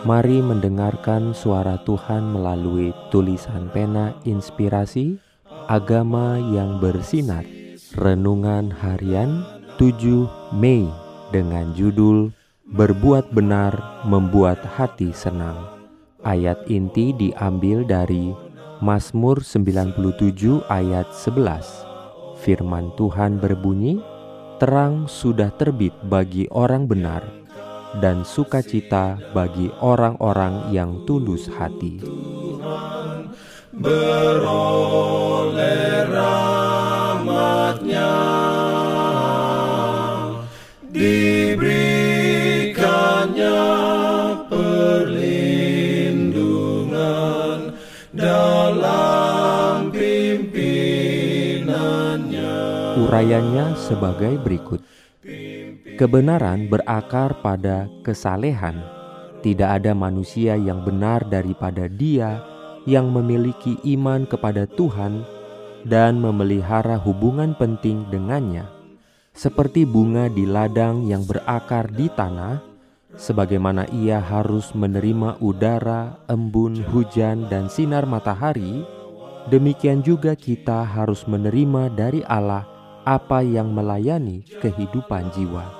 Mari mendengarkan suara Tuhan melalui tulisan pena inspirasi Agama yang bersinar. Renungan harian 7 Mei dengan judul Berbuat benar membuat hati senang. Ayat inti diambil dari Mazmur 97 ayat 11 Firman Tuhan berbunyi Terang sudah terbit bagi orang benar dan sukacita bagi orang-orang yang tulus hati. Tuhan beroleh rahmatnya. Diberikannya perlindungan dalam pimpinannya. Urayanya sebagai berikut Kebenaran berakar pada kesalehan. Tidak ada manusia yang benar daripada Dia yang memiliki iman kepada Tuhan dan memelihara hubungan penting dengannya, seperti bunga di ladang yang berakar di tanah, sebagaimana ia harus menerima udara, embun, hujan, dan sinar matahari. Demikian juga kita harus menerima dari Allah apa yang melayani kehidupan jiwa.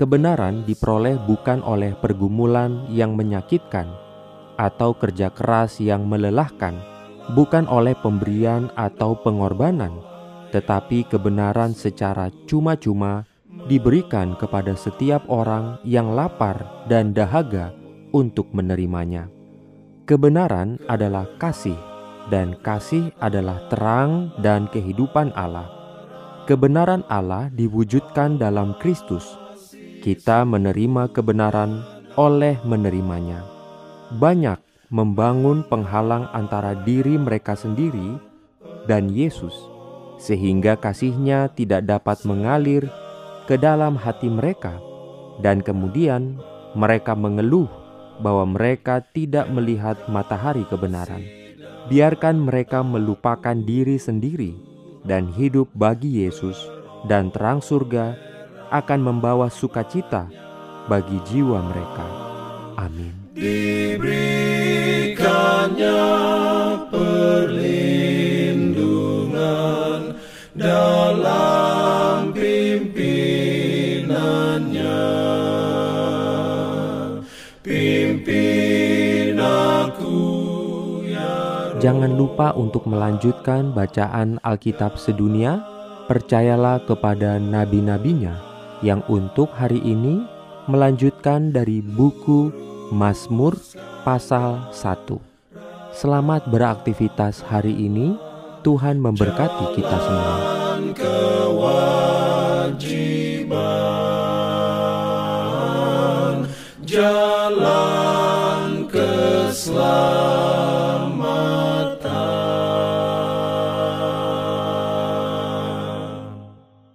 Kebenaran diperoleh bukan oleh pergumulan yang menyakitkan atau kerja keras yang melelahkan, bukan oleh pemberian atau pengorbanan, tetapi kebenaran secara cuma-cuma diberikan kepada setiap orang yang lapar dan dahaga untuk menerimanya. Kebenaran adalah kasih, dan kasih adalah terang dan kehidupan Allah. Kebenaran Allah diwujudkan dalam Kristus kita menerima kebenaran oleh menerimanya. Banyak membangun penghalang antara diri mereka sendiri dan Yesus, sehingga kasihnya tidak dapat mengalir ke dalam hati mereka, dan kemudian mereka mengeluh bahwa mereka tidak melihat matahari kebenaran. Biarkan mereka melupakan diri sendiri dan hidup bagi Yesus dan terang surga akan membawa sukacita bagi jiwa mereka. Amin. Diberikannya perlindungan dalam pimpinannya. Pimpin aku ya Jangan lupa untuk melanjutkan bacaan Alkitab sedunia. Percayalah kepada nabi-nabinya yang untuk hari ini melanjutkan dari buku Mazmur pasal 1. Selamat beraktivitas hari ini. Tuhan memberkati kita semua. kewajiban